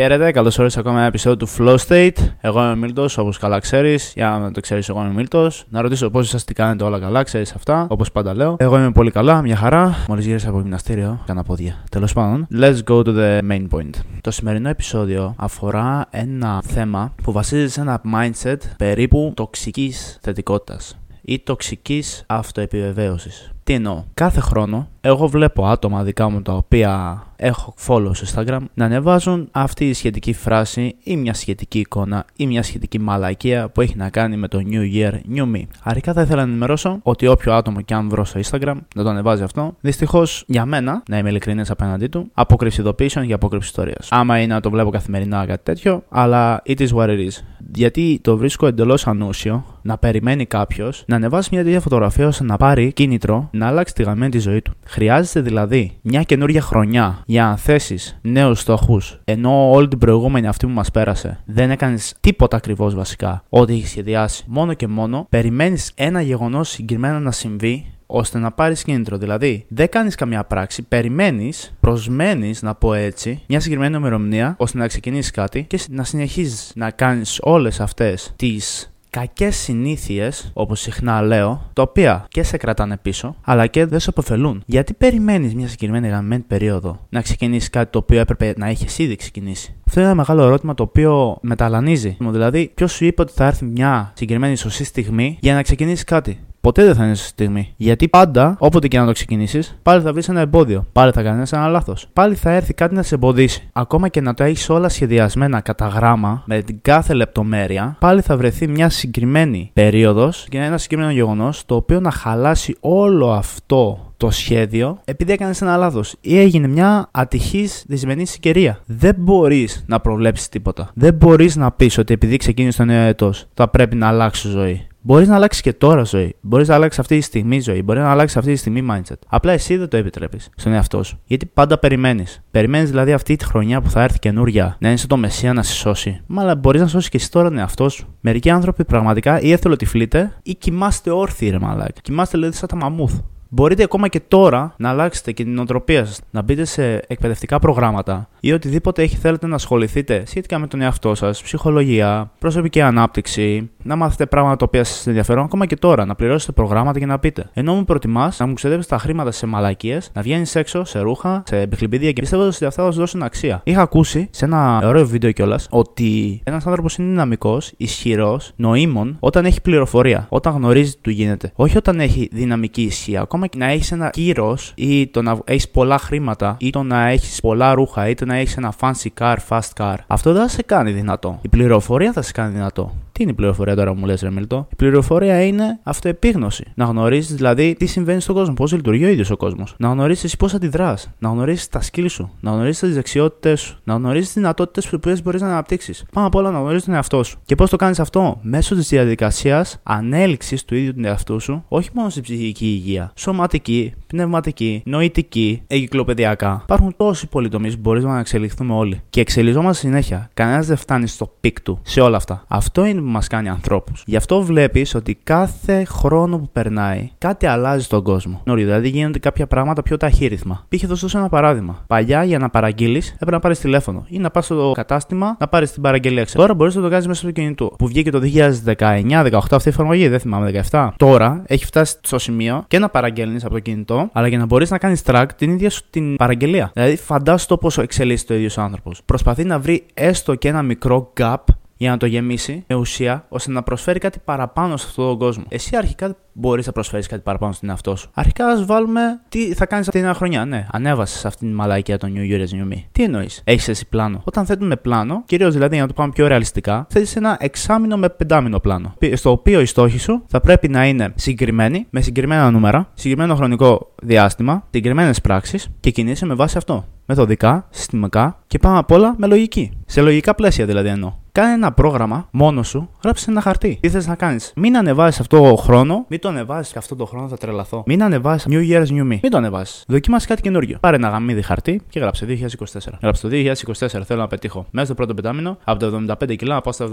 Χαίρετε, καλώς ήρθατε σε ακόμα ένα επεισόδιο του Flow State. Εγώ είμαι ο Μίλτος, όπως καλά ξέρεις. Για να το ξέρεις, εγώ είμαι ο Μίλτος. Να ρωτήσω πώς είσαστε, τι κάνετε όλα καλά, ξέρεις αυτά, όπως πάντα λέω. Εγώ είμαι πολύ καλά, μια χαρά. Μόλις γύρισα από γυμναστήριο, κάνα πόδια. Τέλος πάντων, let's go to the main point. Το σημερινό επεισόδιο αφορά ένα θέμα που βασίζεται σε ένα mindset περίπου τοξικής θετικότητας ή τοξικής αυτοεπιβεβαίωσης. Τι εννοώ; Κάθε χρόνο εγώ βλέπω άτομα δικά μου τα οποία έχω follow στο Instagram να ανεβάζουν αυτή η σχετική φράση ή μια σχετική εικόνα ή μια σχετική μαλακία που έχει να κάνει με το New Year, New Me. Αρχικά θα ήθελα να ενημερώσω ότι όποιο άτομο και αν βρω στο Instagram να το ανεβάζει αυτό, δυστυχώς για μένα, να είμαι ειλικρινής απέναντί του, απόκρυψη ειδοποιήσεων για απόκρυψη ιστορίας. Άμα είναι να το βλέπω καθημερινά κάτι τέτοιο, αλλά it is what it is. Γιατί το βρίσκω εντελώς ανούσιο να περιμένει κάποιος να ανεβάσει μια τέτοια φωτογραφία ώστε να πάρει κίνητρο να αλλάξει τη γραμμένη τη ζωή του. Χρειάζεται δηλαδή μια καινούργια χρονιά για να θέσεις νέους στόχους, ενώ όλη την προηγούμενη αυτή που μας πέρασε δεν έκανες τίποτα ακριβώς βασικά ό,τι έχεις σχεδιάσει. Μόνο και μόνο περιμένεις ένα γεγονός συγκεκριμένα να συμβεί ώστε να πάρεις κίνητρο. Δηλαδή, δεν κάνεις καμιά πράξη, περιμένεις, προσμένεις, να πω έτσι, μια συγκεκριμένη ημερομηνία ώστε να ξεκινήσεις κάτι και να συνεχίζεις να κάνεις όλες αυτές τις κακές συνήθειες, όπως συχνά λέω, τα οποία και σε κρατάνε πίσω, αλλά και δεν σε ωφελούν. Γιατί περιμένεις μια συγκεκριμένη γραμμένη περίοδο να ξεκινήσεις κάτι το οποίο έπρεπε να έχει ήδη ξεκινήσει; Αυτό είναι ένα μεγάλο ερώτημα το οποίο μεταλανίζει. Δηλαδή, ποιος σου είπε ότι θα έρθει μια συγκεκριμένη σωστή στιγμή για να ξεκινήσεις κάτι; Ποτέ δεν θα είναι στη στιγμή. Γιατί πάντα, όποτε και να το ξεκινήσεις, πάλι θα βρεις ένα εμπόδιο. Πάλι θα κάνεις ένα λάθος. Πάλι θα έρθει κάτι να σε εμποδίσει. Ακόμα και να το έχεις όλα σχεδιασμένα κατά γράμμα, με την κάθε λεπτομέρεια, πάλι θα βρεθεί μια συγκεκριμένη περίοδος και ένα συγκεκριμένο γεγονός το οποίο να χαλάσει όλο αυτό το σχέδιο επειδή έκανες ένα λάθος ή έγινε μια ατυχής δυσμενή συγκαιρία. Δεν μπορείς να προβλέψεις τίποτα. Δεν μπορείς να πεις ότι επειδή ξεκίνησε το νέο έτος θα πρέπει να αλλάξεις ζωή. Μπορείς να αλλάξεις και τώρα ζωή. Μπορείς να αλλάξεις αυτή τη στιγμή ζωή. Μπορεί να αλλάξεις αυτή τη στιγμή mindset. Απλά εσύ δεν το επιτρέπεις στον εαυτό σου. Γιατί πάντα περιμένεις. Περιμένεις δηλαδή αυτή τη χρονιά που θα έρθει καινούρια να είσαι το μεσία να σε σώσει. Μα αλλά μπορείς να σώσεις και εσύ τώρα τον εαυτό σου. Μερικοί άνθρωποι πραγματικά ή εθελοτυφλείτε ή κοιμάστε όρθιοι ρε μαλάκι. Κοιμάστε δηλαδή σαν τα μαμούθ. Μπορείτε ακόμα και τώρα να αλλάξετε και την νοοτροπία σας, να μπείτε σε εκπαιδευτικά προγράμματα ή οτιδήποτε έχει θέλετε να ασχοληθείτε σχετικά με τον εαυτό σας, ψυχολογία, προσωπική ανάπτυξη, να μάθετε πράγματα τα οποία σας ενδιαφέρουν ακόμα και τώρα, να πληρώσετε προγράμματα και να πείτε. Ενώ μου προτιμάς να μου ξεδέψεις τα χρήματα σε μαλακίες, να βγαίνεις έξω, σε ρούχα, σε επιχληπίδια και πιστεύω ότι αυτά θα σου δώσουν αξία. Είχα ακούσει σε ένα ωραίο βίντεο κιόλας ότι ένας άνθρωπος είναι δυναμικός, ισχυρός, νοήμων όταν έχει πληροφορία, όταν γνωρίζει τι του γίνεται. Όχι όταν έχει δυναμική ισχύ, ακόμα και να έχεις ένα κύρος ή το να έχεις πολλά χρήματα ή το να έχεις πολλά ρούχα ή το να έχεις ένα fancy car, fast car. Αυτό δεν θα σε κάνει δυνατό. Η πληροφορία θα σε κάνει δυνατό. Τι είναι η πληροφορία τώρα που μου λες, Ρεμιλτό. Η πληροφορία είναι αυτοεπίγνωση. Να γνωρίζει δηλαδή τι συμβαίνει στον κόσμο, πώς λειτουργεί ο ίδιος ο κόσμος. Να γνωρίζει εσύ πώς αντιδράς. Να γνωρίζει τα skills σου. Να γνωρίζει τις δεξιότητέ σου. Να γνωρίζει τις δυνατότητες που μπορείς να αναπτύξεις. Πάνω απ' όλα να γνωρίζει τον εαυτό σου. Και πώς το κάνεις αυτό, μέσω της διαδικασίας ανέλυξης του ίδιου του εαυτού σου, όχι μόνο στην ψυχική υγεία, σωματική, πνευματική, νοητική, εγκυκλοπαιδιακά. Υπάρχουν τόσοι πολλοί τομεί που μπορείς να εξελιχθούμε όλοι. Και εξελιζόμαστε συνέχεια. Κανένας δεν φτάνει στο peak του σε όλα αυτά. Αυτό είναι που μας κάνει ανθρώπους. Γι' αυτό βλέπεις ότι κάθε χρόνο που περνάει κάτι αλλάζει στον κόσμο. Νωρί, δηλαδή γίνονται κάποια πράγματα πιο ταχύρυθμα. Π.χ. θα δώσω ένα παράδειγμα. Παλιά για να παραγγείλεις έπρεπε να πάρεις τηλέφωνο ή να πας στο κατάστημα να πάρεις την παραγγελία. Τώρα μπορείς να το κάνεις μέσα στο κινητό. Που βγήκε το 2019-18 αυτή η εφαρμογή, δεν θυμάμαι 17. Τώρα έχει φτάσει στο σημείο και να παραγγέλνεις από το κινητό, αλλά και να μπορείς να κάνεις track την ίδια σου την παραγγελία. Δηλαδή φαντάσου το πόσο εξελίσσεται ο ίδιος άνθρωπος. Προσπαθεί να βρει έστω και ένα μικρό gap για να το γεμίσει με ουσία ώστε να προσφέρει κάτι παραπάνω σε αυτόν τον κόσμο. Εσύ αρχικά μπορείς να προσφέρεις κάτι παραπάνω στην εαυτό σου. Αρχικά ας βάλουμε τι θα κάνεις αυτή την νέα χρονιά. Ναι, ανέβασες αυτή την μαλάκια των New Year's New Me. Τι εννοείς, έχεις εσύ πλάνο; Όταν θέτουμε πλάνο, κυρίως δηλαδή για να το πάμε πιο ρεαλιστικά, θέτεις ένα εξάμεινο με πεντάμινο πλάνο. Στο οποίο οι στόχοι σου θα πρέπει να είναι συγκεκριμένοι, με συγκεκριμένα νούμερα, συγκεκριμένο χρονικό διάστημα, συγκεκριμένες πράξεις και κινείσαι με βάση αυτό. Μεθοδικά, συστημικά και πάνω απ' όλα με λογική. Σε λογικά πλαίσια δηλαδή εννοώ. Κάνε ένα πρόγραμμα μόνος σου, γράψει ένα χαρτί. Τι θες να κάνεις; Μην ανεβάσεις αυτό το χρόνο, μην το ανεβάσεις και αυτό το χρόνο θα τρελαθώ. Μην ανεβάσεις New Year's New Me. Μην το ανεβάσεις. Δοκιμάσει κάτι καινούριο. Πάρε ένα γαμίδι χαρτί και γράψε 2024. Γράψε το 2024. Θέλω να πετύχω μέσα στο πρώτο πεντάμινο από τα 75 κιλά να πάω στα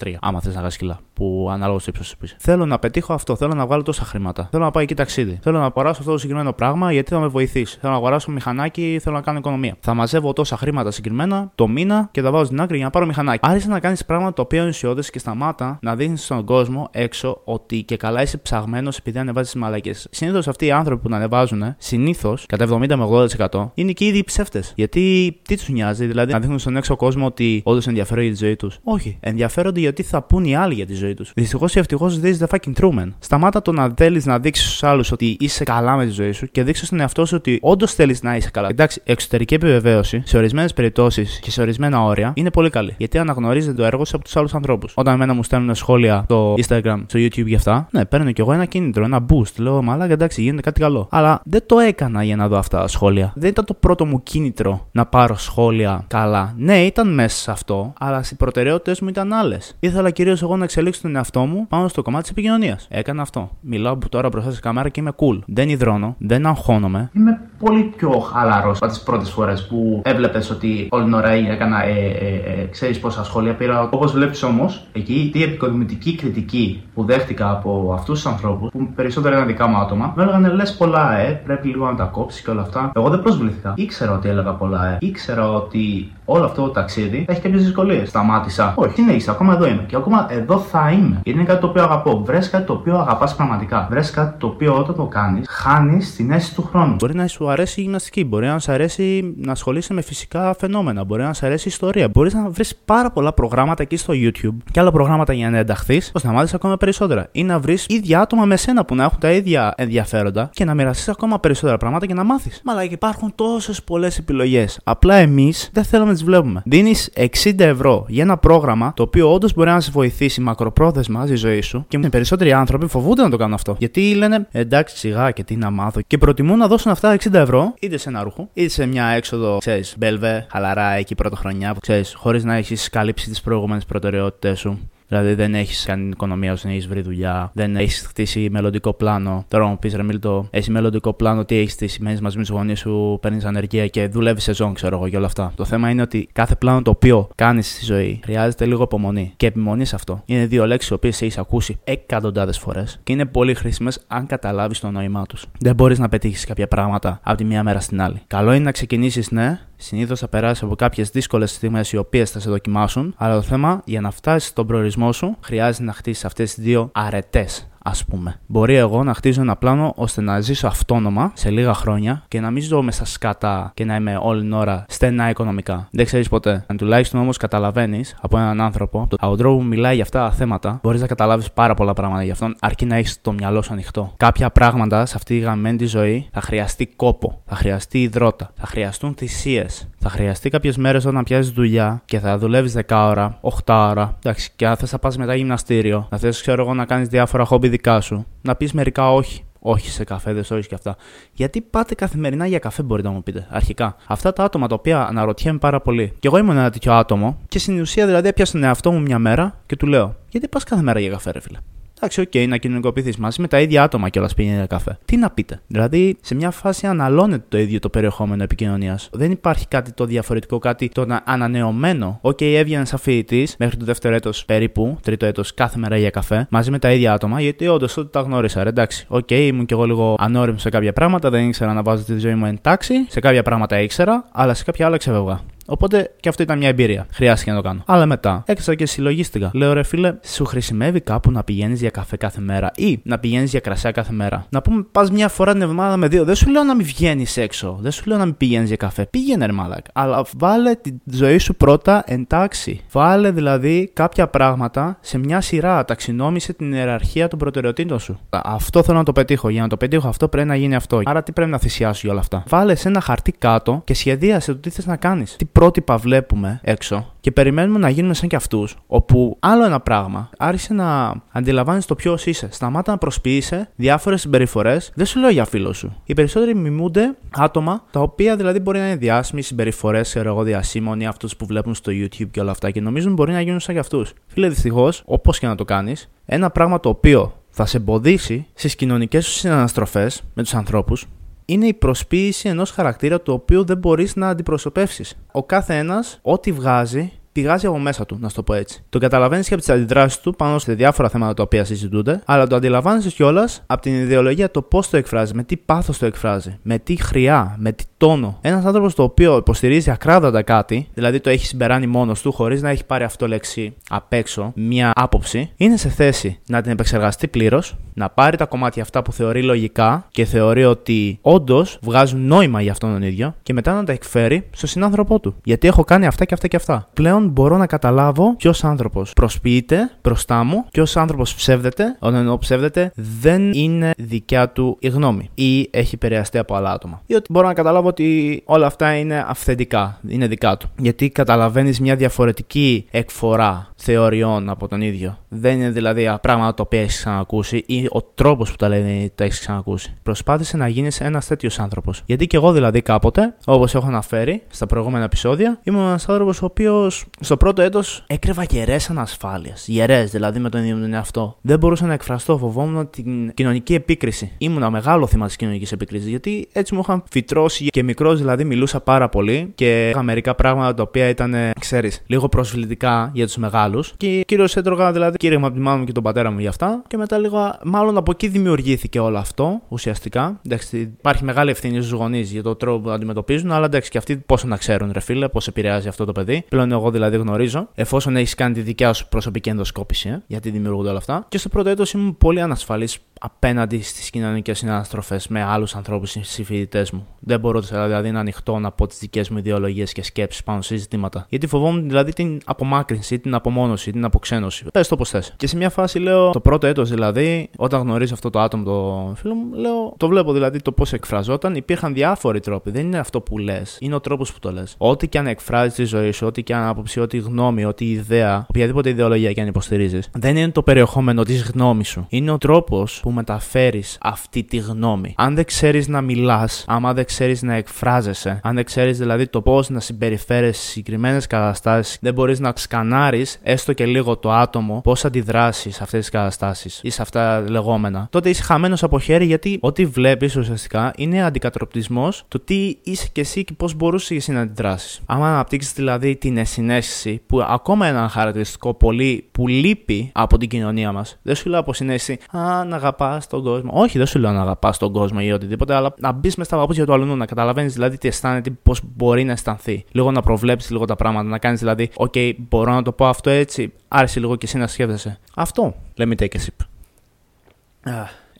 73. Άμα θες να γάσει κιλά. Που ανάλογο ύψος σου πεις. Θέλω να πετύχω αυτό. Θέλω να βγάλω τόσα χρήματα. Θέλω να πάω εκεί ταξίδι. Θέλω να αγοράσω αυτό το συγκεκριμένο πράγμα γιατί θα με βοηθήσει. Θέλω να αγοράσω μηχανάκι, θέλω να κάνω οικονομία. Θα μαζεύω τόσα χρήματα συγκεκριμένα το μήνα και τα βάζω στην άκρη για να πάρω μηχανάκι. Άρχισε να κάνεις πράγματα το οποίο είναι ουσιώδε και σταμάτα να δείχνεις στον κόσμο έξω ότι και καλά είσαι ψαγμένος επειδή ανεβάζεις μαλακές. Συνήθως αυτοί οι άνθρωποι που να ανεβάζουν, συνήθως κατά 70 με 80% είναι και ήδη ψεύτες. Γιατί τι τους νοιάζει, δηλαδή να δείχνουν στον έξω κόσμο ότι όντω ενδιαφέρονται για τη ζωή τους. Όχι. Ενδιαφέρονται γιατί θα πούν οι άλλοι για τη ζωή τους. Δυστυχώς ή ευτυχώς δει the fucking Truman. Σταμάτα το να θέλεις να δείξεις στους άλλους ότι είσαι καλά με τη ζωή σου και δείξει στον εαυτό σου ότι όντως θέλεις να είσαι καλά. Εντάξει, εξωτερική επιβεβαίωση σε ορισμένες περιπτώσεις και σε ορισμένα όρια είναι πολύ καλή. Γιατί αναγνωρίζεται το έργο σου από τους άλλους ανθρώπους. Όταν εμένα μου στέλνουν σχόλια στο Instagram, στο YouTube για αυτά, ναι, παίρνω κι εγώ ένα κίνητρο, ένα boost. Λέω, μαλάκα εντάξει, γίνεται κάτι καλό. Αλλά δεν το έκανα για να δω αυτά τα σχόλια. Δεν ήταν το πρώτο μου κίνητρο να πάρω σχόλια καλά. Ναι, ήταν μέσα σε αυτό, αλλά οι προτεραιότητες μου ήταν άλλες. Ήθελα κυρίως εγώ να εξελίξω τον εαυτό μου πάνω στο κομμάτι της επικοινωνίας. Έκανα αυτό. Μιλάω που τώρα μπροστά σε κάμερα και είμαι cool. Δεν υδρώνω, δεν αγχώνομαι. Είμαι πολύ πιο χαλαρός από τις πρώτες φορές που έβλεπες ότι όλη την ώρα έκανα, ε, ε, ε, ξέρεις πόσα σχόλια πήρα. Όπως βλέπεις όμως, εκεί η επικοδομητική κριτική που δέχτηκα από αυτούς τους ανθρώπους, που περισσότερο ήταν δικά μου άτομα, με έλεγαν λες πολλά, ε, πρέπει λίγο να τα κόψεις και όλα αυτά. Εγώ δεν προσβλήθηκα. Ήξερα ότι έλεγα πολλά, ε. Ήξερα ότι όλο αυτό το ταξίδι έχει κάποιε δυσκολίες. Σταμάτησα. Όχι, συνέχισα. Ακόμα εδώ είμαι. Και ακόμα εδώ θα είμαι. Γιατί είναι κάτι το οποίο αγαπώ. Βρες κάτι το οποίο αγαπάς πραγματικά. Βρες κάτι το οποίο όταν το κάνεις, χάνεις την αίσθηση του χρόνου. Μπορεί να σου αρέσει η γυμναστική. Μπορεί να σου αρέσει να ασχολείσαι με φυσικά φαινόμενα. Μπορεί να σου αρέσει η ιστορία. Μπορείς να βρεις πάρα πολλά προγράμματα εκεί στο YouTube και άλλα προγράμματα για να ενταχθείς ώστε να μάθεις ακόμα περισσότερα. Ή να βρεις ίδια άτομα με σένα που να έχουν τα ίδια ενδιαφέροντα και να μοιραστείς ακόμα περισσότερα πράγματα και να μάθεις. Μα υπάρχουν τόσες πολλές επιλογές. Απλά εμείς δεν θέλουμε να τι βλέπουμε. Δίνεις 60 ευρώ για ένα πρόγραμμα το οποίο όντως μπορεί να σε βοηθήσει μακροπρόθεσμα στη ζωή σου και οι περισσότεροι άνθρωποι φοβούνται να το κάνουν αυτό. Γιατί λένε εντάξει σιγά και τι να μάθω και προτιμούν να δώσουν αυτά 60 ευρώ είτε σε ένα ρούχο είτε σε μια έξοδο, ξέρεις, μπέλβε, χαλαρά εκεί πρώτα χρονιά που ξέρεις, χωρίς να έχεις καλύψει τις προηγούμενες προτεραιότητέ σου. Δηλαδή δεν έχεις κάνει την οικονομία σου, δεν έχεις βρει δουλειά, δεν έχεις χτίσει μελλοντικό πλάνο. Τώρα μου πεις ρε Μίλτο, έχει μελλοντικό πλάνο, τι έχεις χτίσει, μένεις μαζί με τους γονείς σου, παίρνεις ανεργία και δουλεύεις σεζόν, ξέρω εγώ και όλα αυτά. Το θέμα είναι ότι κάθε πλάνο το οποίο κάνεις στη ζωή χρειάζεται λίγο υπομονή. Και επιμονή σε αυτό. Είναι δύο λέξεις οι οποίες έχεις ακούσει εκατοντάδες φορές και είναι πολύ χρήσιμες αν καταλάβεις το νόημά τους. Δεν μπορείς να πετύχεις κάποια πράγματα από τη μία μέρα στην άλλη. Καλό είναι να ξεκινήσεις, ναι, συνήθως θα περάσει από κάποιες δύσκολες στιγμές οι οποίες θα σε δοκιμάσουν, αλλά το θέμα για να φτάσεις στον προορισμό σου χρειάζεται να χτίσεις αυτές τις δύο αρετές ας πούμε. Μπορεί εγώ να χτίζω ένα πλάνο ώστε να ζήσω αυτόνομα σε λίγα χρόνια και να μην ζω μέσα σκάτα και να είμαι όλη την ώρα στενά οικονομικά. Δεν ξέρεις ποτέ. Αν τουλάχιστον όμως καταλαβαίνεις από έναν άνθρωπο, από τον τρόπο που μιλάει για αυτά τα θέματα, μπορείς να καταλάβεις πάρα πολλά πράγματα για αυτόν, αρκεί να έχεις το μυαλό σου ανοιχτό. Κάποια πράγματα σε αυτή τη γαμμένη τη ζωή θα χρειαστεί κόπο, θα χρειαστεί υδρότα, θα χρειαστούν θυσίες, θα χρειαστεί κάποιες μέρες όταν πιάσεις δουλειά και θα δουλεύεις 10 ώρα, 8 ώρα. Εντάξει, και αν θες να πας μετά γυμναστήριο, να θες, ξέρω εγώ, να κάνεις διάφορα χόμπι δικά σου, να πεις μερικά όχι. Όχι σε καφέδε, όχι και αυτά. Γιατί πάτε καθημερινά για καφέ, μπορείτε να μου πείτε, αρχικά. Αυτά τα άτομα τα οποία αναρωτιέμαι πάρα πολύ. Και εγώ ήμουν ένα τέτοιο άτομο και στην ουσία δηλαδή έπιασα τον εαυτό μου μια μέρα και του λέω: Γιατί πας κάθε μέρα για καφέ, ρε φίλε; Εντάξει, ok, okay, να κοινωνικοποιηθείς μαζί με τα ίδια άτομα κιόλας πίνει καφέ. Τι να πείτε. Δηλαδή, σε μια φάση αναλώνεται το ίδιο το περιεχόμενο επικοινωνίας. Δεν υπάρχει κάτι το διαφορετικό, κάτι το ανανεωμένο. Ok, okay, έβγαινες σαν φοιτητής μέχρι το δεύτερο έτος περίπου, τρίτο έτος κάθε μέρα για καφέ, μαζί με τα ίδια άτομα, γιατί όντως τότε τα γνώρισα. Ρε, εντάξει, ok, okay, ήμουν κι εγώ λίγο ανώριμος σε κάποια πράγματα, δεν ήξερα να βάζω τη ζωή μου σε τάξη. Σε κάποια πράγματα ήξερα, αλλά σε κάποια άλλα ξέφευγα. Οπότε και αυτό ήταν μια εμπειρία. Χρειάστηκε να το κάνω. Αλλά μετά έξερα και συλλογίστηκα. Λέω ρε φίλε, σου χρησιμεύει κάπου να πηγαίνεις για καφέ κάθε μέρα ή να πηγαίνεις για κρασιά κάθε μέρα; Να πούμε πας μια φορά την εβδομάδα με δύο. Δεν σου λέω να μην βγαίνεις έξω. Δεν σου λέω να μην πηγαίνεις για καφέ. Πήγαινε ρε μάλακ. Αλλά βάλε τη ζωή σου πρώτα εντάξει. Βάλε δηλαδή κάποια πράγματα σε μια σειρά. Ταξινόμησε την ιεραρχία των προτεραιοτήτων σου. Αυτό θέλω να το πετύχω. Για να το πετύχω αυτό πρέπει να γίνει αυτό. Άρα τι πρέπει να θυσιάσει όλα αυτά; Βάλε σε ένα χαρτί κάτω και σχεδίασε το τι θες να κάνεις. Τι πρότυπα βλέπουμε έξω και περιμένουμε να γίνουμε σαν κι αυτούς, όπου άλλο ένα πράγμα άρχισε να αντιλαμβάνεις το ποιος είσαι. Σταμάτα να προσποιείσαι διάφορες συμπεριφορές. Δεν σου λέω για φίλο σου. Οι περισσότεροι μιμούνται άτομα τα οποία δηλαδή μπορεί να είναι διάσημοι συμπεριφορές, ξέρω εγώ, διασύμων ή αυτούς που βλέπουν στο YouTube και όλα αυτά και νομίζουν μπορεί να γίνουν σαν κι αυτούς. Φίλε, δυστυχώς, όπως και να το κάνεις, ένα πράγμα το οποίο θα σε εμποδίσει στις κοινωνικές σου συναναστροφές με τους ανθρώπους είναι η προσποίηση ενός χαρακτήρα το οποίο δεν μπορείς να αντιπροσωπεύσεις. Ο κάθε ένας, ό,τι βγάζει, πηγάζει από μέσα του, να σου το πω έτσι. Το καταλαβαίνεις και από τις αντιδράσεις του πάνω σε διάφορα θέματα τα οποία συζητούνται, αλλά το αντιλαμβάνεσαι κιόλας από την ιδεολογία το πώς το εκφράζει, με τι πάθος το εκφράζει, με τι χρειά, με τι τόνο. Ένας άνθρωπος το οποίο υποστηρίζει ακράδαντα κάτι, δηλαδή το έχει συμπεράνει μόνος του, χωρίς να έχει πάρει αυτό λέξη απ' έξω, μια άποψη, είναι σε θέση να την επεξεργαστεί πλήρως, να πάρει τα κομμάτια αυτά που θεωρεί λογικά και θεωρεί ότι όντως βγάζουν νόημα για αυτόν τον ίδιο και μετά να τα εκφέρει στο συνάνθρωπό του. Γιατί έχω κάνει αυτά και αυτά και αυτά. Πλέον μπορώ να καταλάβω ποιος άνθρωπος προσποιείται μπροστά μου, ποιος άνθρωπος ψεύδεται, όταν εννοώ ψεύδεται, δεν είναι δικιά του η γνώμη ή έχει επηρεαστεί από άλλα άτομα. Ή ότι μπορώ να καταλάβω ότι όλα αυτά είναι αυθεντικά, είναι δικά του. Γιατί καταλαβαίνεις μια διαφορετική εκφορά θεωριών από τον ίδιο. Δεν είναι δηλαδή πράγματα τα οποία έχεις ξανακούσει ή ο τρόπος που τα λένε τα έχεις ξανακούσει. Προσπάθησε να γίνεις ένας τέτοιος άνθρωπος. Γιατί και εγώ δηλαδή κάποτε, όπως έχω αναφέρει στα προηγούμενα επεισόδια, ήμουν ένας άνθρωπος ο οποίος στο πρώτο έτος έκρεβα γερές ανασφάλεια. Γερές δηλαδή με τον ίδιο τον εαυτό. Δεν μπορούσα να εκφραστώ, φοβόμουν την κοινωνική επίκριση. Ήμουν μεγάλο θύμα της κοινωνικής επίκρισης γιατί έτσι μου είχαν φυτρώσει και μικρός δηλαδή μιλούσα πάρα πολύ και είχα μερικά πράγματα τα οποία ήταν, ξέρεις, λίγο προσβλητικά για τους μεγάλους. Και κυρίως έτρωγα δηλαδή κήρυγμα από τη μάνα μου και τον πατέρα μου για αυτά. Και μετά λίγο, μάλλον από εκεί δημιουργήθηκε όλο αυτό ουσιαστικά. Εντάξει, υπάρχει μεγάλη ευθύνη στους γονείς για το τρόπο που αντιμετωπίζουν, αλλά εντάξει, και αυτοί πόσο να ξέρουν, ρε φίλε, πώ επηρεάζει αυτό το παιδί. Πλέον εγώ δηλαδή γνωρίζω, εφόσον έχεις κάνει τη δικιά σου προσωπική ενδοσκόπηση, ε, γιατί δημιουργούνται όλα αυτά. Και στο πρώτο έτος ήμουν πολύ ανασφαλής απέναντι στις κοινωνικές συναναστροφές με άλλους ανθρώπους συμφιλητές μου. Δεν μπορούσα δηλαδή να ανοιχτώ να πω τις δικές μου ιδεολογίες και σκέψεις πάνω σε ζητήματα. Γιατί φοβόμουν δηλαδή την απομάκρυνση, την απομόνωση, την αποξένωση. Πες το πώς θες. Και σε μια φάση λέω, το πρώτο έτος δηλαδή, όταν γνωρίζω αυτό το άτομο το φίλο μου, λέω, το βλέπω δηλαδή το πώς εκφραζόταν. Υπήρχαν διάφοροι τρόποι. Δεν είναι αυτό που λες, είναι ο τρόπος που το λες. Ό,τι και αν εκφράζεις τη ζωή σου, ό,τι και αν άποψη, ό,τι γνώμη, ό,τι ιδέα, οποιαδήποτε ιδεολογία και αν υποστηρίζεις, δεν είναι το περιεχόμενο της γνώμης σου. Είναι ο τρόπος που μεταφέρεις αυτή τη γνώμη. Αν δεν ξέρεις να μιλάς, άμα δεν ξέρεις να εκφράζεσαι, αν δεν ξέρεις δηλαδή το πώς να συμπεριφέρεις σε συγκεκριμένες καταστάσεις, δεν μπορείς να σκανάρεις έστω και λίγο το άτομο πώς αντιδράσεις σε αυτές τις καταστάσεις ή σε αυτά τα λεγόμενα, τότε είσαι χαμένος από χέρι γιατί ό,τι βλέπεις ουσιαστικά είναι αντικατροπτισμός του τι είσαι και εσύ και πώς μπορούσες εσύ να αντιδράσεις. Άμα αναπτύξεις δηλαδή την συνέστηση, που ακόμα ένα χαρακτηριστικό πολύ που λείπει από την κοινωνία μας, δεν σου λέω από συνέστηση, Α, να αγαπάς τον κόσμο. Όχι, δεν σου λέω να αγαπάς τον κόσμο ή οτιδήποτε, αλλά να μπεις μες στα παπούτσια του αλλού, να καταλαβαίνεις δηλαδή τι αισθάνεται, πώς μπορεί να αισθανθεί. Λίγο να προβλέψεις λίγο τα πράγματα, να κάνεις δηλαδή, OK, μπορώ να το πω αυτό έτσι. Άρεσε λίγο και εσύ να σκέφτεσαι. Αυτό. Let me take a sip.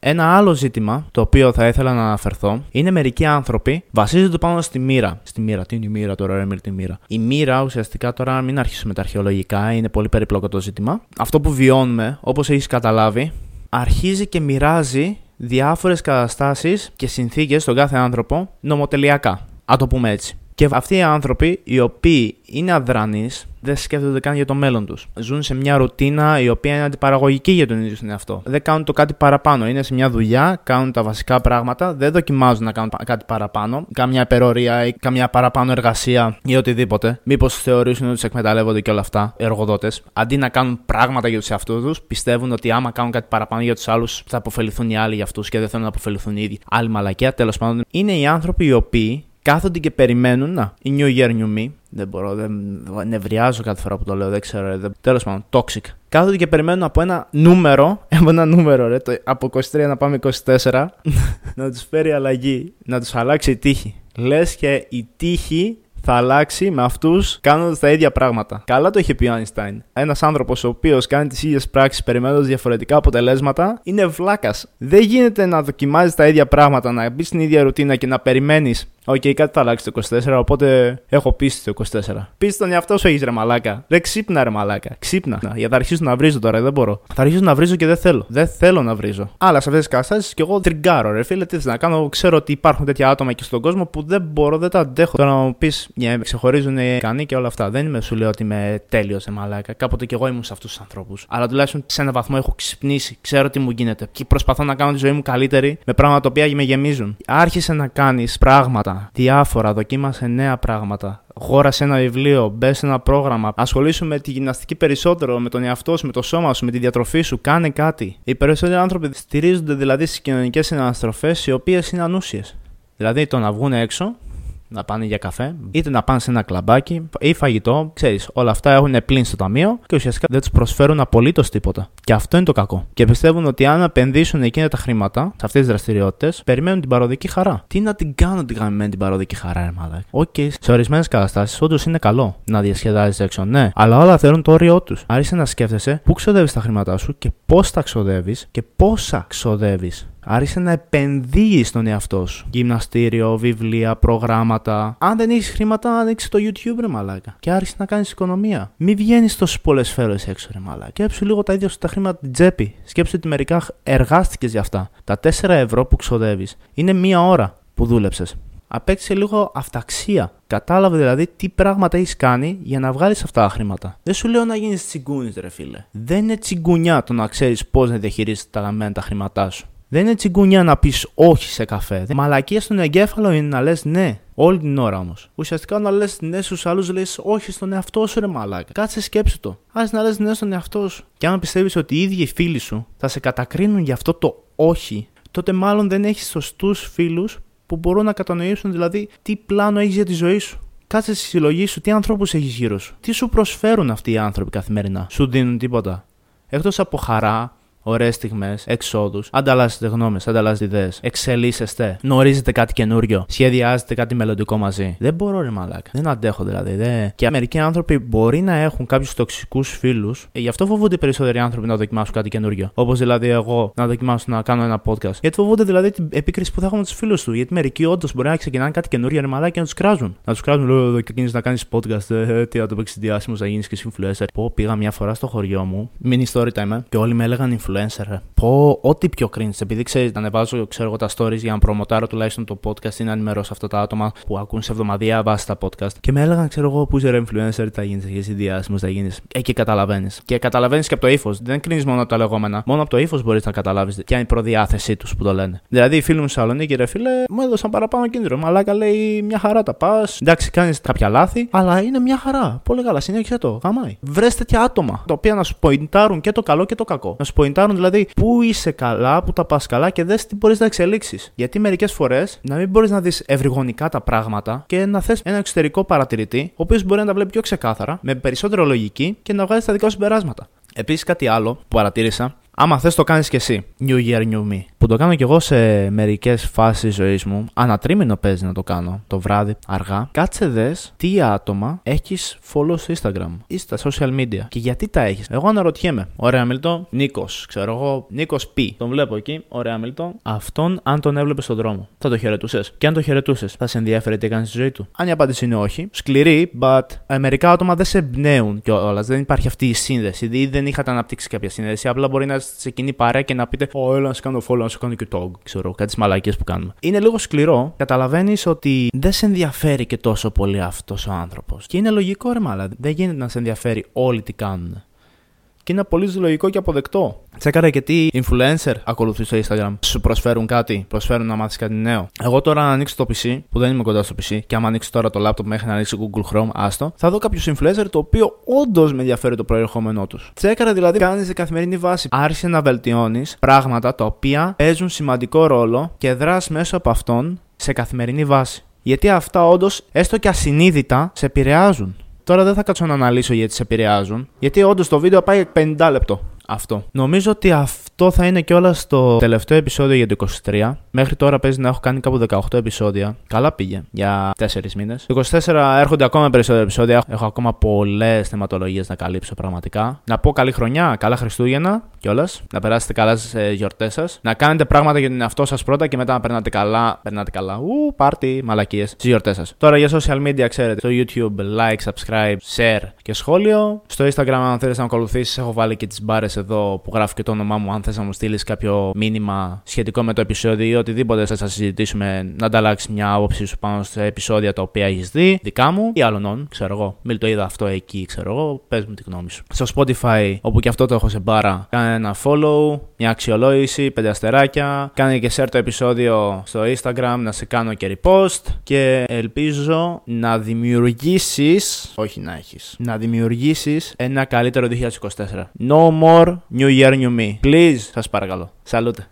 Ένα άλλο ζήτημα το οποίο θα ήθελα να αναφερθώ είναι μερικοί άνθρωποι βασίζονται πάνω στη μοίρα. Στη μοίρα, τι είναι η μοίρα τώρα, ρε, τη μοίρα; Η μοίρα ουσιαστικά τώρα, μην αρχίσουμε τα αρχαιολογικά, είναι πολύ περίπλοκο το ζήτημα. Αυτό που βιώνουμε, όπως έχεις καταλάβει, αρχίζει και μοιράζει διάφορες καταστάσεις και συνθήκες στον κάθε άνθρωπο νομοτελειακά. Α το πούμε έτσι. Και αυτοί οι άνθρωποι οι οποίοι είναι αδρανείς δεν σκέφτονται καν για το μέλλον τους. Ζουν σε μια ρουτίνα η οποία είναι αντιπαραγωγική για τον ίδιο τον εαυτό. Δεν κάνουν το κάτι παραπάνω. Είναι σε μια δουλειά, κάνουν τα βασικά πράγματα, δεν δοκιμάζουν να κάνουν κάτι παραπάνω, κάμια υπερορία ή κάμια παραπάνω εργασία ή οτιδήποτε. Μήπως θεωρήσουν ότι τους εκμεταλλεύονται και όλα αυτά οι εργοδότες. Αντί να κάνουν πράγματα για τους εαυτούς τους, πιστεύουν ότι άμα κάνουν κάτι παραπάνω για τους άλλους θα αποφεληθούν οι άλλοι για αυτούς και δεν θέλουν να αποφεληθούν οι ίδιοι. Άλλη μαλακία, τέλος πάντων. Είναι οι άνθρωποι οι οποίοι κάθονται και περιμένουν. Να, η New Year New Me. Δεν μπορώ, δεν νευριάζω κάθε φορά που το λέω, δεν ξέρω. Δεν... Τέλος πάντων, toxic. Κάθονται και περιμένουν από ένα νούμερο, από ένα νούμερο, ρε, το, από 23 να πάμε 24, να τους φέρει αλλαγή, να τους αλλάξει η τύχη. Λες και η τύχη θα αλλάξει με αυτούς κάνοντας τα ίδια πράγματα. Καλά το είχε πει ο Einstein. Ένας άνθρωπος ο οποίος κάνει τις ίδιες πράξεις περιμένοντας διαφορετικά αποτελέσματα είναι βλάκας. Δεν γίνεται να δοκιμάζεις τα ίδια πράγματα, να μπεις στην ίδια ρουτίνα και να περιμένεις Ok, okay, κάτι θα αλλάξει το 24, οπότε έχω πίστη το 24. Πίστη στον εαυτό σου έχε ρε μαλάκα. Δεν ξύπνα ρε μαλάκα. Ξύπνα. Γιατί θα αρχίσω να βρίζω τώρα, δεν μπορώ. Θα αρχίσω να βρίζω και δεν θέλω. Δεν θέλω να βρίζω. Αλλά σε αυτές τις καταστάσεις και εγώ τριγκάρω, ρε φίλε, τι να κάνω. Ξέρω ότι υπάρχουν τέτοια άτομα και στον κόσμο που δεν μπορώ, δεν τα αντέχω. Τώρα να μου πεις, yeah, ξεχωρίζουν οι ικανοί και όλα αυτά. Δεν είμαι, σου λέω ότι είμαι τέλειος ρε μαλάκα. Κάποτε και εγώ ήμουν σε αυτούς τους ανθρώπους. Αλλά τουλάχιστον σε έναν βαθμό έχω ξυπνήσει. Ξέρω τι μου γίνεται. Και προσπαθώ να κάνω τη ζωή μου καλύτερη με πράγματα τα οποία με γεμίζουν. Άρχισε να κάνεις πράγματα διάφορα, δοκίμασε νέα πράγματα. Αγόρασε ένα βιβλίο, μπε σε ένα πρόγραμμα. Ασχολήσου με τη γυμναστική περισσότερο, με τον εαυτό σου, με το σώμα σου, με τη διατροφή σου. Κάνε κάτι. Οι περισσότεροι άνθρωποι στηρίζονται δηλαδή στις κοινωνικές συναναστροφές, οι οποίες είναι ανούσιες. Δηλαδή το να βγουν έξω να πάνε για καφέ, είτε να πάνε σε ένα κλαμπάκι ή φαγητό. Ξέρεις, όλα αυτά έχουν πλην στο ταμείο και ουσιαστικά δεν τους προσφέρουν απολύτως τίποτα. Και αυτό είναι το κακό. Και πιστεύουν ότι αν επενδύσουν εκείνα τα χρήματα σε αυτές τις δραστηριότητες, περιμένουν την παροδική χαρά. Τι να την κάνουν την γαμημένη την παροδική χαρά, ρε μαλάκα. Ok, okay. σε ορισμένες καταστάσεις όντως είναι καλό να διασκεδάζεις έξω, ναι, αλλά όλα θέλουν το όριό τους. Άρχισε να σκέφτεσαι πού ξοδεύεις τα χρήματά σου και πώς τα ξοδεύεις και πόσα ξοδεύεις. Άρχισε να επενδύει στον εαυτό σου. Γυμναστήριο, βιβλία, προγράμματα. Αν δεν έχεις χρήματα, άνοιξε το YouTube, ρε μαλάκα. Και άρχισε να κάνεις οικονομία. Μην βγαίνεις τόσες πολλές σφαίρε έξω, ρε μαλάκα. Σκέψου λίγο τα ίδια σου τα χρήματα την τσέπη. Σκέψου ότι μερικά εργάστηκες για αυτά. Τα 4 ευρώ που ξοδεύεις είναι μία ώρα που δούλεψες. Απέκτησε λίγο αυταξία. Κατάλαβε δηλαδή τι πράγματα έχεις κάνει για να βγάλεις αυτά τα χρήματα. Δεν σου λέω να γίνεις τσιγκούνι, ρε φίλε. Δεν είναι τσιγκουνιά το να ξέρεις πώς να διαχειρίζει τα γαμμένα τα χρήματά σου. Δεν είναι τσιγκουνιά να πεις όχι σε καφέ. Μαλακία στον εγκέφαλο είναι να λες ναι. Όλη την ώρα όμως. Ουσιαστικά να λες ναι στους άλλους, λες όχι στον εαυτό σου, ρε μαλάκα. Κάτσε σκέψου το. Α να λες ναι στον εαυτό σου. Και αν πιστεύεις ότι οι ίδιοι οι φίλοι σου θα σε κατακρίνουν για αυτό το όχι, τότε μάλλον δεν έχεις σωστούς φίλους που μπορούν να κατανοήσουν δηλαδή τι πλάνο έχεις για τη ζωή σου. Κάτσε στη συλλογή σου τι ανθρώπους έχεις γύρω σου. Τι σου προσφέρουν αυτοί οι άνθρωποι καθημερινά. Σου δίνουν τίποτα. Εκτός από χαρά, ωραίες στιγμές, εξόδους, ανταλλάσσετε γνώμες, ανταλλάσσετε ιδέες, εξελίσσεστε, γνωρίζετε κάτι καινούριο, σχεδιάζετε κάτι μελλοντικό μαζί. Δεν μπορώ, ρε μαλάκα. Δεν αντέχω δηλαδή. Δε... Και μερικοί άνθρωποι μπορεί να έχουν κάποιους τοξικούς φίλους, ε, γι' αυτό φοβούνται οι περισσότεροι άνθρωποι να δοκιμάσουν κάτι καινούριο. Όπως δηλαδή εγώ να δοκιμάσω να κάνω ένα podcast. Γιατί φοβούνται δηλαδή την επίκριση που θα έχουν τους φίλους τους. Γιατί μερικοί όντως μπορεί να ξεκινάνε κάτι καινούριο, ρε μαλάκα και να τους κράζουν. Να τους κράζουν, λέω, εδώ και να κάνεις podcast, ε, ε, τι να το παίξει διάσημο, να γίνεις και influencer. Πω πήγα μια φορά στο χωριό μου, mini story time, και όλοι με έλεγαν influencer influencer. Πω ό,τι πιο cringe. Επειδή ξέρεις, να ανεβάζω ξέρω εγώ, τα stories για να προμοτάρω τουλάχιστον το podcast ή να ενημερώσω αυτά τα άτομα που ακούν σε εβδομαδία βάση τα podcast. Και με έλεγαν, ξέρω εγώ, που είσαι influencer, θα γίνεις, εσύ διάσημος, θα γίνεις. Ε, και καταλαβαίνεις. Και καταλαβαίνεις και από το ύφος. Δεν κρίνεις μόνο από τα λεγόμενα. Μόνο από το ύφος μπορείς να καταλάβεις ποια είναι η προδιάθεσή τους που το λένε. Δηλαδή, οι φίλοι μου Σαλονίκη, ρε φίλε, μου έδωσαν παραπάνω κίνδυνο. Μαλάκα λέει μια χαρά τα πας. Εντάξει, κάνεις κάποια λάθη, αλλά είναι μια χαρά. Πολύ καλά, συνέχισε το. Γαμάει. Βρες τέτοια άτομα τα οποία να σου ποϊντάρουν και το καλό και το κακό. Να σου ποϊντάρουν δηλαδή πού είσαι καλά, πού τα πας καλά και δες τι μπορείς να εξελίξεις. Γιατί μερικές φορές να μην μπορείς να δεις ευρυγονικά τα πράγματα και να θες ένα εξωτερικό παρατηρητή, ο οποίος μπορεί να τα βλέπει πιο ξεκάθαρα, με περισσότερο λογική και να βγάλει τα δικά σου συμπεράσματα. Επίσης, κάτι άλλο που παρατήρησα Άμα θες το κάνεις και εσύ. New Year, New Me. Που το κάνω κι εγώ σε μερικές φάσεις ζωής μου. Ανατρίμηνο παίζει να το κάνω. Το βράδυ, αργά. Κάτσε δες τι άτομα έχεις follow στο Instagram ή στα social media. Και γιατί τα έχεις. Εγώ αναρωτιέμαι. Ωραία, Μίλτο. Νίκος. Ξέρω εγώ. Νίκος Π. Τον βλέπω εκεί. Ωραία, Μίλτο. Αυτόν, αν τον έβλεπες στον δρόμο, θα το χαιρετούσες. Και αν το χαιρετούσες, θα σε ενδιαφέρει τι έκανε στη ζωή του. Αν η απάντηση είναι όχι, σκληρή, but ε, μερικά άτομα δεν σε εμπνέουν κιόλας. Δεν υπάρχει αυτή η σύνδεση. Ή δεν είχατε αναπτύξει κάποια σύνδεση. Απλά μπορεί να σε κοινή παρέα και να πείτε Ω, έλα να σε κάνω follow, να σε κάνω και tog. Ξέρω, κάτι μαλακίες που κάνουμε. Είναι λίγο σκληρό. Καταλαβαίνεις ότι δεν σε ενδιαφέρει και τόσο πολύ αυτός ο άνθρωπος. Και είναι λογικό, ρε μάλα. Δεν γίνεται να σε ενδιαφέρει όλοι τι κάνουν και είναι πολύ λογικό και αποδεκτό. Τσέκαρα και τι influencer ακολουθείς στο Instagram. Σου προσφέρουν κάτι, προσφέρουν να μάθεις κάτι νέο. Εγώ τώρα να ανοίξω το PC, που δεν είμαι κοντά στο PC, και άμα ανοίξω τώρα το laptop μέχρι να ανοίξει Google Chrome, άστο, θα δω κάποιο influencer το οποίο όντως με ενδιαφέρει το προερχόμενό τους. Τσέκαρα δηλαδή κάνεις σε καθημερινή βάση. Άρχισε να βελτιώνεις πράγματα τα οποία παίζουν σημαντικό ρόλο και δράς μέσω από αυτόν σε καθημερινή βάση. Γιατί αυτά όντως, έστω και ασυνείδητα, σε επηρεάζουν. Τώρα δεν θα κάτσω να αναλύσω γιατί σε επηρεάζουν. Γιατί όντως το βίντεο πάει 50 λεπτό. Αυτό. Νομίζω ότι αυτό Αυτό θα είναι κιόλας το τελευταίο επεισόδιο για το 23. Μέχρι τώρα παίζει να έχω κάνει κάπου 18 επεισόδια. Καλά πήγε για 4 μήνες. Το 24 έρχονται ακόμα περισσότερα επεισόδια. Έχω ακόμα πολλές θεματολογίες να καλύψω πραγματικά. Να πω καλή χρονιά, καλά Χριστούγεννα κιόλας. Να περάσετε καλά στις γιορτές σας. Να κάνετε πράγματα για τον εαυτό σας πρώτα και μετά να περνάτε καλά. Περνάτε καλά. Ου, πάρτι, μαλακίες στις γιορτές σας. Τώρα για social media ξέρετε. Στο YouTube, like, subscribe, share και σχόλιο. Στο Instagram, αν θέλει να ακολουθήσεις, έχω βάλει και τις μπάρες εδώ που γράφει και το όνομά μου. Αν θες να μου στείλεις κάποιο μήνυμα σχετικό με το επεισόδιο ή οτιδήποτε θε να συζητήσουμε, να ανταλλάξεις μια άποψη σου πάνω στα επεισόδια τα οποία έχεις δει, δικά μου ή άλλων, ξέρω εγώ. Μιλ το είδα αυτό εκεί, ξέρω εγώ. Πες μου τη γνώμη σου. Στο Spotify, όπου και αυτό το έχω σε μπάρα, κάνε ένα follow, μια αξιολόγηση, πέντε αστεράκια. Κάνε και share το επεισόδιο στο Instagram, να σε κάνω και repost. Και ελπίζω να δημιουργήσεις, όχι να έχεις, να δημιουργήσεις ένα καλύτερο 2024. No more New Year, New Me. Please, σας παρακαλώ. Σαλούτε.